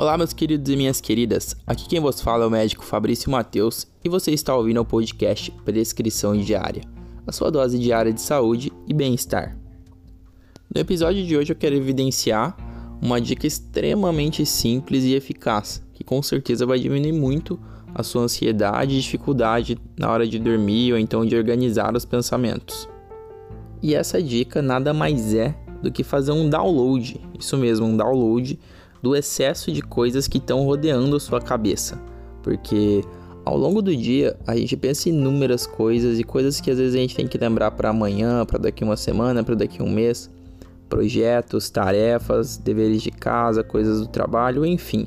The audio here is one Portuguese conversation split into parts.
Olá, meus queridos e minhas queridas. Aqui quem vos fala é o médico Fabrício Mateus e você está ouvindo o podcast Prescrição Diária, a sua dose diária de saúde e bem-estar. No episódio de hoje eu quero evidenciar uma dica extremamente simples e eficaz, que com certeza vai diminuir muito a sua ansiedade e dificuldade na hora de dormir ou então de organizar os pensamentos. E essa dica nada mais é do que fazer um download, isso mesmo, um download do excesso de coisas que estão rodeando a sua cabeça. Porque ao longo do dia a gente pensa em inúmeras coisas e coisas que às vezes a gente tem que lembrar para amanhã, para daqui uma semana, para daqui um mês, projetos, tarefas, deveres de casa, coisas do trabalho, enfim.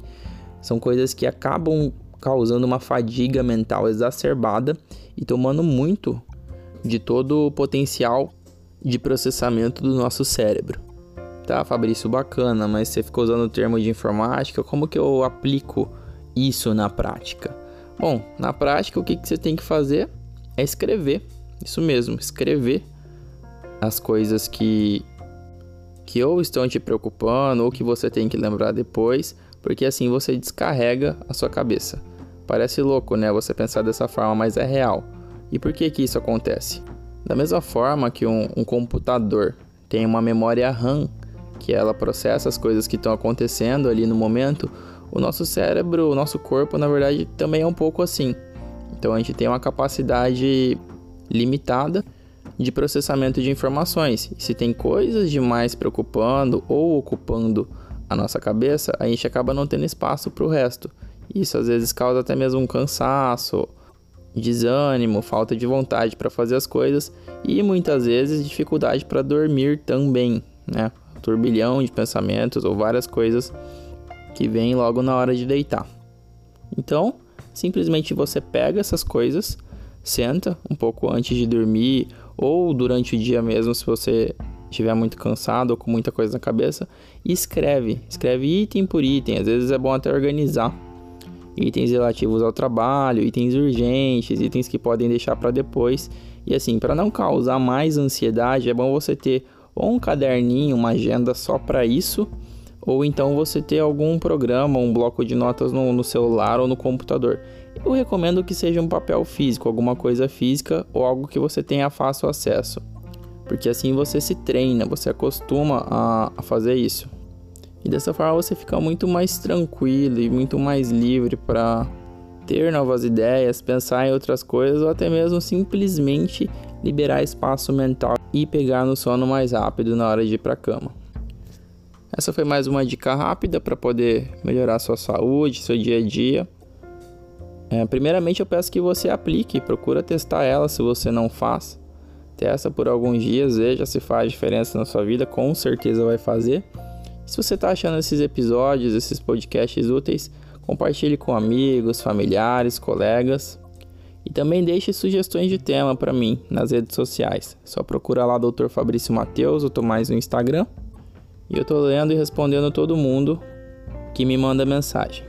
São coisas que acabam causando uma fadiga mental exacerbada e tomando muito de todo o potencial de processamento do nosso cérebro. Tá, Fabrício, bacana, mas você ficou usando o termo de informática, como que eu aplico isso na prática? Bom, na prática o que, que você tem que fazer é escrever, isso mesmo, escrever as coisas que, que ou estão te preocupando ou que você tem que lembrar depois, porque assim você descarrega a sua cabeça. Parece louco, né, você pensar dessa forma, mas é real. E por que que isso acontece? Da mesma forma que um, um computador tem uma memória RAM, que ela processa as coisas que estão acontecendo ali no momento, o nosso cérebro, o nosso corpo, na verdade, também é um pouco assim. Então a gente tem uma capacidade limitada de processamento de informações. E se tem coisas demais preocupando ou ocupando a nossa cabeça, a gente acaba não tendo espaço para o resto. Isso às vezes causa até mesmo um cansaço desânimo, falta de vontade para fazer as coisas e muitas vezes dificuldade para dormir também, né? Turbilhão de pensamentos ou várias coisas que vêm logo na hora de deitar. Então, simplesmente você pega essas coisas, senta um pouco antes de dormir ou durante o dia mesmo, se você estiver muito cansado ou com muita coisa na cabeça, e escreve, escreve item por item. Às vezes é bom até organizar itens relativos ao trabalho, itens urgentes, itens que podem deixar para depois. E assim, para não causar mais ansiedade, é bom você ter ou um caderninho, uma agenda só para isso, ou então você ter algum programa, um bloco de notas no, no, celular ou no computador. Eu recomendo que seja um papel físico, alguma coisa física ou algo que você tenha fácil acesso, porque assim você se treina, você acostuma a, a fazer isso. E dessa forma você fica muito mais tranquilo e muito mais livre para ter novas ideias, pensar em outras coisas ou até mesmo simplesmente liberar espaço mental e pegar no sono mais rápido na hora de ir para a cama. Essa foi mais uma dica rápida para poder melhorar sua saúde, seu dia a dia. É, primeiramente eu peço que você aplique, procura testar ela se você não faz. Testa por alguns dias, veja se faz diferença na sua vida, com certeza vai fazer. Se você está achando esses episódios, esses podcasts úteis, compartilhe com amigos, familiares, colegas. E também deixe sugestões de tema para mim nas redes sociais. Só procura lá Dr. Fabrício Mateus, eu tô mais no Instagram. E eu tô lendo e respondendo todo mundo que me manda mensagem.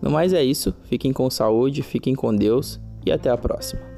No mais é isso, fiquem com saúde, fiquem com Deus e até a próxima.